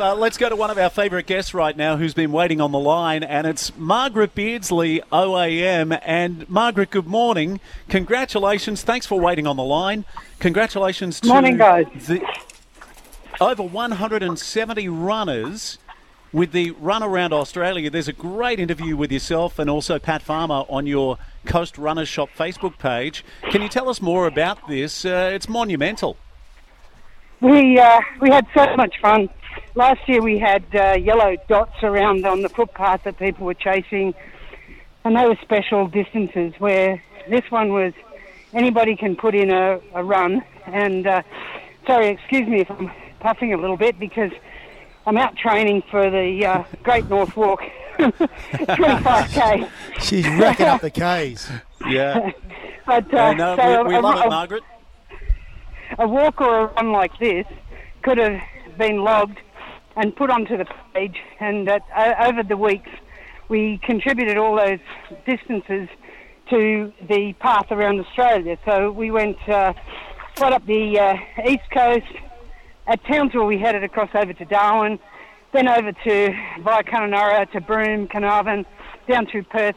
Uh, let's go to one of our favourite guests right now who's been waiting on the line, and it's Margaret Beardsley, OAM. And Margaret, good morning. Congratulations. Thanks for waiting on the line. Congratulations to Morning, guys. the over 170 runners with the Run Around Australia. There's a great interview with yourself and also Pat Farmer on your Coast Runners Shop Facebook page. Can you tell us more about this? Uh, it's monumental. We uh, we had so much fun. Last year we had uh, yellow dots around on the footpath that people were chasing, and they were special distances. Where this one was anybody can put in a, a run. And uh, sorry, excuse me if I'm puffing a little bit because I'm out training for the uh, Great North Walk, 25k. She's racking up the Ks. Yeah. But, uh, no, so we, we a- love a- it, Margaret. a walk or a run like this could have been logged and put onto the page. And that, uh, over the weeks, we contributed all those distances to the path around Australia. So we went uh, right up the uh, east coast. At Townsville, we headed across over to Darwin, then over to via Kununurra to Broome, Carnarvon, down to Perth,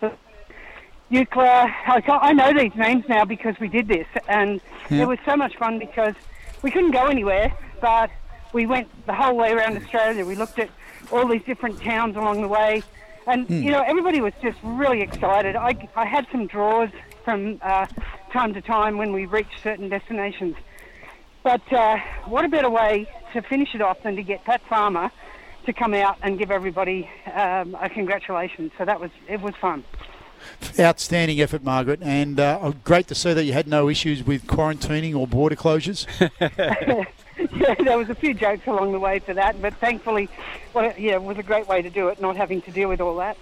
Eucla. I, I know these names now because we did this, and it was so much fun because we couldn't go anywhere, but we went the whole way around Australia. We looked at all these different towns along the way, and you know everybody was just really excited. I, I had some draws from uh, time to time when we reached certain destinations, but uh, what a better way to finish it off than to get Pat Farmer to come out and give everybody um, a congratulations. So that was it was fun. Outstanding effort, Margaret, and uh, great to see that you had no issues with quarantining or border closures. there was a few jokes along the way for that, but thankfully, well, yeah, it was a great way to do it, not having to deal with all that.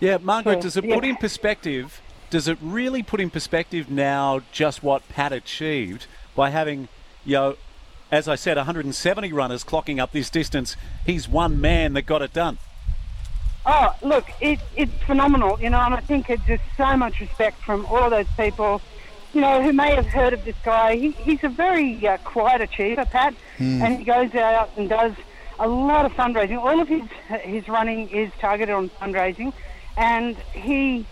Yeah, Margaret, Yeah, does it yeah. put in perspective? Does it really put in perspective now just what Pat achieved by having, you know, as I said, 170 runners clocking up this distance? He's one man that got it done. Oh, look, it, it's phenomenal, you know, and I think it's just so much respect from all of those people, you know, who may have heard of this guy. He, he's a very uh, quiet achiever, Pat, and he goes out and does a lot of fundraising. All of his his running is targeted on fundraising, and he,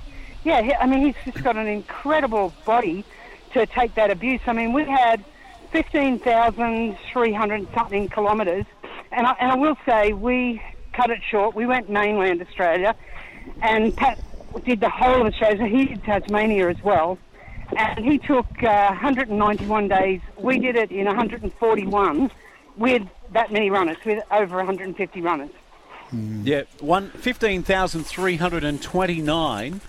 yeah, he, I mean, he's just got an incredible body to take that abuse. I mean, we had 15,300 something kilometres, and I, and I will say we cut it short. We went mainland Australia, and Pat did the whole of Australia. So he did Tasmania as well, and he took uh, 191 days. We did it in 141 with that many runners, with over 150 runners. Yeah, one 15,329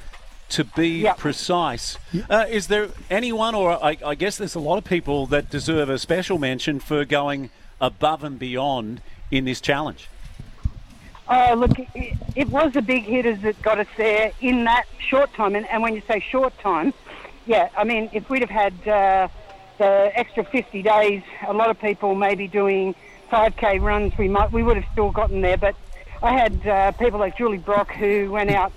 to be Yep. precise. Uh, is there anyone, or I, I guess there's a lot of people that deserve a special mention for going above and beyond in this challenge? Oh, look, it, it was the big hitters that got us there in that short time. And, and when you say short time, yeah, I mean, if we'd have had uh, the extra 50 days, a lot of people may be doing 5K runs. We might, we would have still gotten there. But I had uh, people like Julie Brock who went out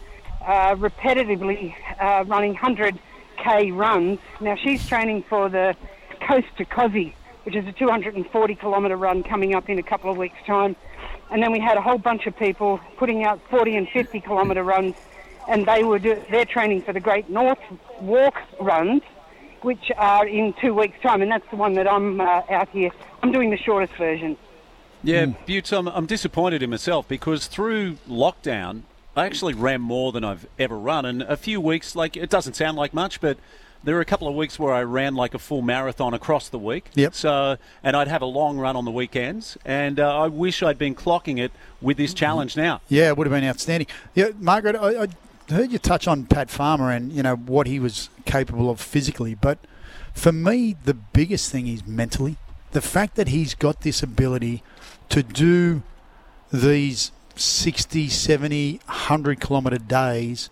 uh, repetitively uh, running 100K runs. Now she's training for the Coast to Kosci, which is a 240 kilometre run coming up in a couple of weeks' time. And then we had a whole bunch of people putting out 40 and 50 kilometre runs, and they were do, they're training for the Great North Walk runs, which are in two weeks' time, and that's the one that I'm uh, out here. I'm doing the shortest version. Yeah, Butts, I'm, I'm disappointed in myself because through lockdown, I actually ran more than I've ever run. And a few weeks, like, it doesn't sound like much, but there were a couple of weeks where I ran like a full marathon across the week. Yep. So, and I'd have a long run on the weekends. And uh, I wish I'd been clocking it with this challenge now. Yeah, it would have been outstanding. Yeah, Margaret, I, I heard you touch on Pat Farmer and you know what he was capable of physically, but for me, the biggest thing is mentally. The fact that he's got this ability to do these 60, 70, 100 kilometre days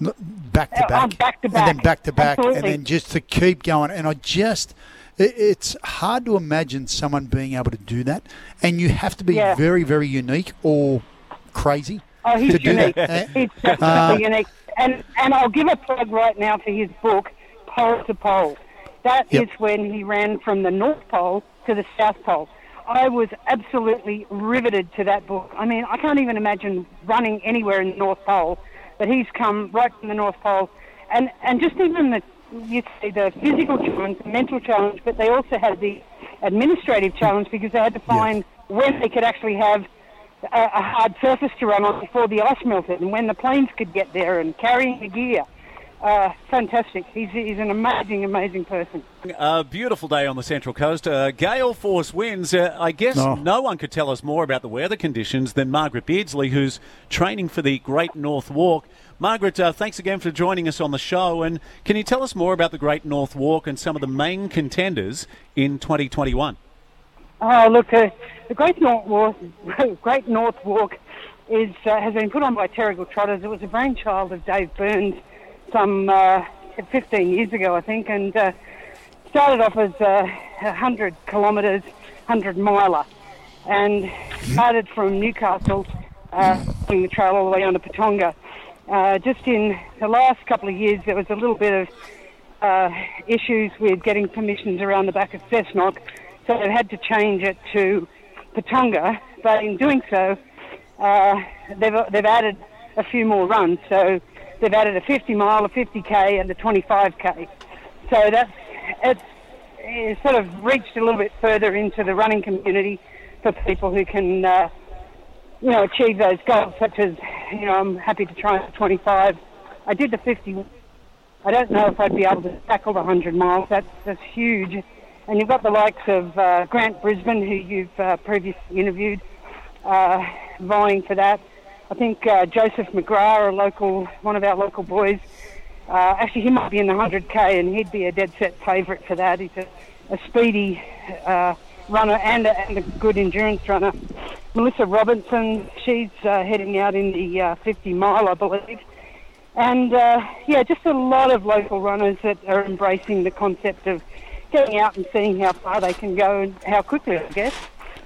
back to Uh, back, oh, back to and then back. back to back, and then just to keep going. And I just, it, it's hard to imagine someone being able to do that, and you have to be Yeah. very, very unique or crazy Oh, he's to do unique. that. Eh? He's definitely Uh, unique. And and I'll give a plug right now for his book, Pole to Pole. That is Yep. when he ran from the North Pole to the South Pole. I was absolutely riveted to that book. I mean, I can't even imagine running anywhere in the North Pole, but he's come right from the North Pole, and and just even the you say the physical challenge, the mental challenge, but they also had the administrative challenge because they had to find when they could actually have a, a hard surface to run on before the ice melted and when the planes could get there and carrying the gear. Uh, fantastic. He's, he's an amazing, amazing person. A beautiful day on the Central Coast. Uh, gale force winds. Uh, I guess Oh. no one could tell us more about the weather conditions than Margaret Beardsley, who's training for the Great North Walk. Margaret, uh, thanks again for joining us on the show. And can you tell us more about the Great North Walk and some of the main contenders in 2021? Oh, look, uh, the Great North Walk, Great North Walk is, uh, has been put on by Terrigal Trotters. It was a brainchild of Dave Burns some uh, 15 years ago, I think, and uh, started off as uh, a 100 kilometres, 100 miler, and started from Newcastle, uh, doing the trail all the way on to Patonga. Just in the last couple of years, there was a little bit of issues with getting permissions around the back of Cessnock, so they've had to change it to Patonga. But in doing so, uh, they've, they've added a few more runs. So they've added a 50 mile, a 50k, and a 25k. So that's it's, it's sort of reached a little bit further into the running community for people who can, uh, you know, achieve those goals. Such as, you know, I'm happy to try the 25. I did the 50 I don't know if I'd be able to tackle the 100 miles. That's, that's huge. And you've got the likes of uh, Grant Brisbane, who you've uh, previously interviewed, uh, vying for that. I think uh, Joseph McGrath, a local, one of our local boys, uh, actually he might be in the 100k, and he'd be a dead set favourite for that. He's a, a speedy uh, runner and a, and a good endurance runner. Melissa Robinson, she's heading out in the uh, 50 mile, I believe. And yeah, just a lot of local runners that are embracing the concept of getting out and seeing how far they can go and how quickly, I guess.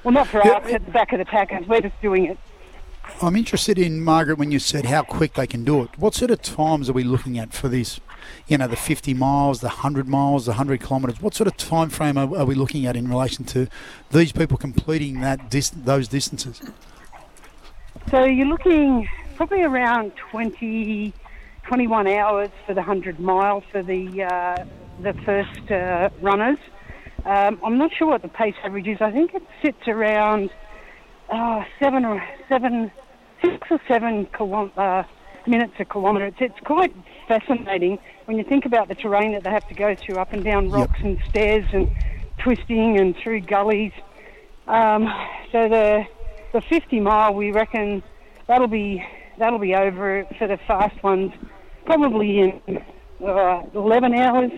Well, not for Yeah, us at the back of the packers, we're just doing it. I'm interested in Margaret when you said how quick they can do it. What sort of times are we looking at for this? You know, the 50 miles, the 100 miles, the 100 kilometres. What sort of time frame are, are we looking at in relation to these people completing that dis- those distances? So you're looking probably around 20, 21 hours for the 100 mile for the uh, the first uh, runners. Um, I'm not sure what the pace average is. I think it sits around uh, seven or seven, six or seven kilom- uh, minutes a kilometre. It's, it's quite fascinating when you think about the terrain that they have to go through, up and down rocks and stairs and twisting and through gullies. Um, so the the 50 mile, we reckon that'll be that'll be over for the fast ones, probably in uh, 11 hours,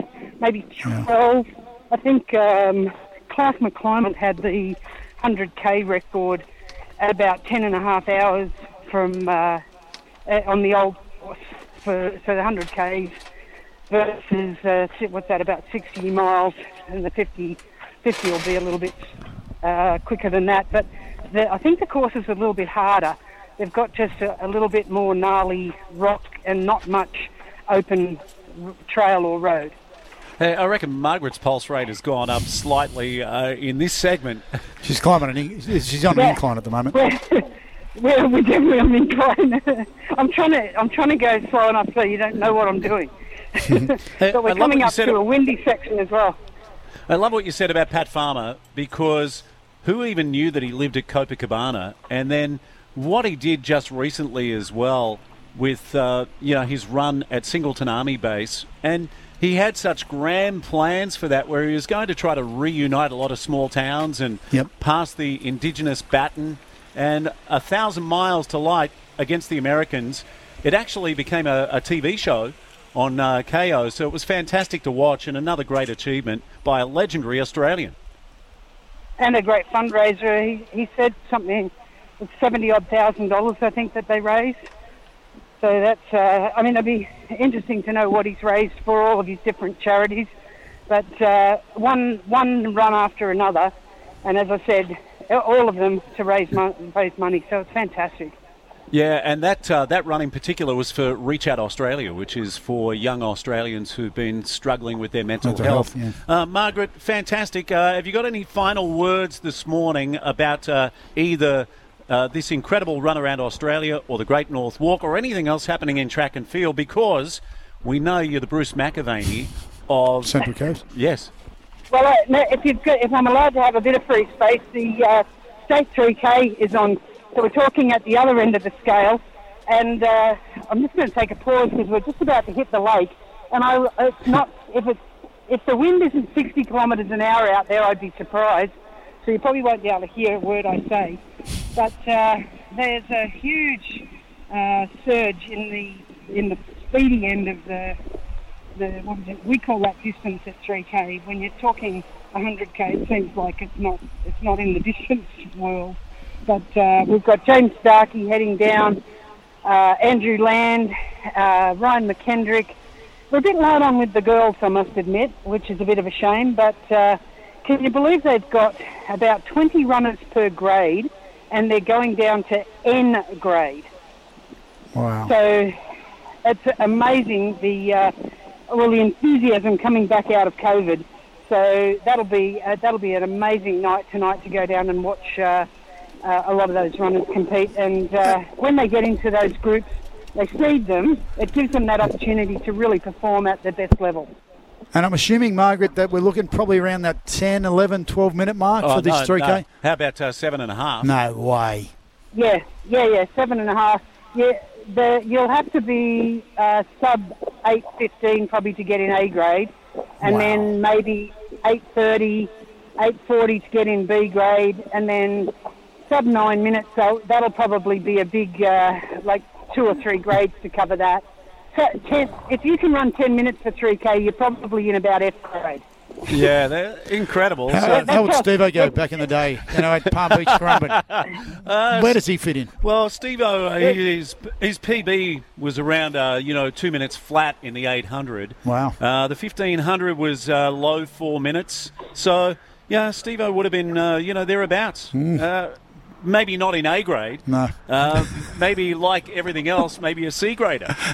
maybe 12. I think um, Clark McClymont had the 100k record at about 10 and a half hours from uh, uh, on the old course for so the 100k versus uh, what's that about 60 miles and the 50 50 will be a little bit uh, quicker than that. But the, I think the course is a little bit harder. They've got just a, a little bit more gnarly rock and not much open r- trail or road I reckon Margaret's pulse rate has gone up slightly uh, in this segment. She's climbing an in- she's on an Yeah. incline at the moment. we're, we're, we're definitely on the incline I'm trying to I'm trying to go slow enough so you don't know what I'm doing Hey, but we're love coming up to a windy section as well I love what you said about Pat Farmer because who even knew that he lived at Copacabana? And then what he did just recently as well with uh, you know his run at Singleton Army Base, and he had such grand plans for that, where he was going to try to reunite a lot of small towns and Yep. pass the indigenous baton, and a thousand miles to light against the Americans. It actually became a, a TV show on uh, KO, so it was fantastic to watch, and another great achievement by a legendary Australian. and a great fundraiser. He, he said something, it's seventy odd thousand dollars, I think, that they raised. So that's, uh, I mean, it'd be interesting to know what he's raised for all of his different charities. But uh, one one run after another, and as I said, all of them to raise mo- raise money. So it's fantastic. Yeah, and that uh, that run in particular was for Reach Out Australia, which is for young Australians who've been struggling with their mental, Mental health. health, yeah. uh, Margaret, fantastic. Uh, have you got any final words this morning about uh, either uh, this incredible run around Australia or the Great North Walk or anything else happening in track and field? Because we know you're the Bruce McAvaney of Central Coast. Yes. Well, uh, if you've got, if I'm allowed to have a bit of free space, the uh, state 3K is on. So we're talking at the other end of the scale, and uh, I'm just going to take a pause because we're just about to hit the lake, and I it's not if it's if the wind isn't 60 kilometres an hour out there, I'd be surprised. So you probably won't be able to hear a word I say, but uh, there's a huge uh, surge in the in the speedy end of the the what is it? We call that distance at 3k. When you're talking 100k, it seems like it's not it's not in the distance world. But uh, we've got James Starkey heading down, uh, Andrew Land, uh, Ryan McKendrick. We're a bit light on with the girls, I must admit, which is a bit of a shame. But uh, can you believe they've got about 20 runners per grade, and they're going down to N grade. Wow. So it's amazing the uh, well the enthusiasm coming back out of COVID. So that'll be uh, that'll be an amazing night tonight to go down and watch uh, uh, a lot of those runners compete. And uh, when they get into those groups, they seed them. It gives them that opportunity to really perform at their best level. And I'm assuming, Margaret, that we're looking probably around that 10, 11, 12 minute mark Oh, for this no, 3K. no. How about uh, seven and a half? No way. Yeah, yeah, yeah, seven and a half. Yeah, the, you'll have to be uh, sub eight fifteen probably to get in A grade, and Wow. then maybe 8.30, 8.40 to get in B grade, and then sub nine minutes. So that'll probably be a big, uh, like two or three grades to cover that. So ten, if you can run ten minutes for three k, you're probably in about F grade. Yeah, they're incredible. How, So- how would that's- Steve go back in the day? You know, at Palm Beach Currumbin. Where does he fit in? Well, Steve, uh, his, his PB was around, uh, you know, two minutes flat in the 800. Wow. Uh, the 1500 was uh, low four minutes. So, yeah, Steve would have been, uh, you know, thereabouts. Uh, maybe not in A grade. No. Uh, maybe like everything else, maybe a C grader.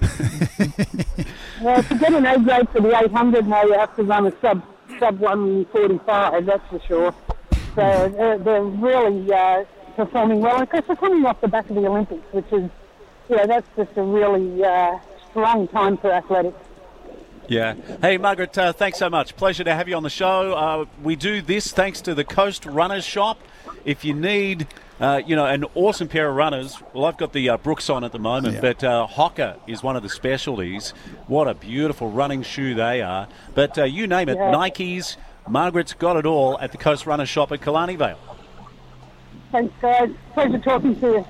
Well, to get an A grade for the 800 now, you have to run a sub sub 145. That's for sure. So they're, they're really uh, performing well. And of course, they're coming off the back of the Olympics, which is, you know, that's just a really uh, strong time for athletics. Yeah. Hey, Margaret, uh, thanks so much. Pleasure to have you on the show. Uh, we do this thanks to the Coast Runners Shop. If you need, uh, you know, an awesome pair of runners, well, I've got the uh, Brooks on at the moment, Yeah. but uh, Hoka is one of the specialties. What a beautiful running shoe they are. But uh, you name it, Yeah. Nikes, Margaret's got it all at the Coast Runner Shop at Killarney Vale. Thanks, guys. Pleasure talking to you.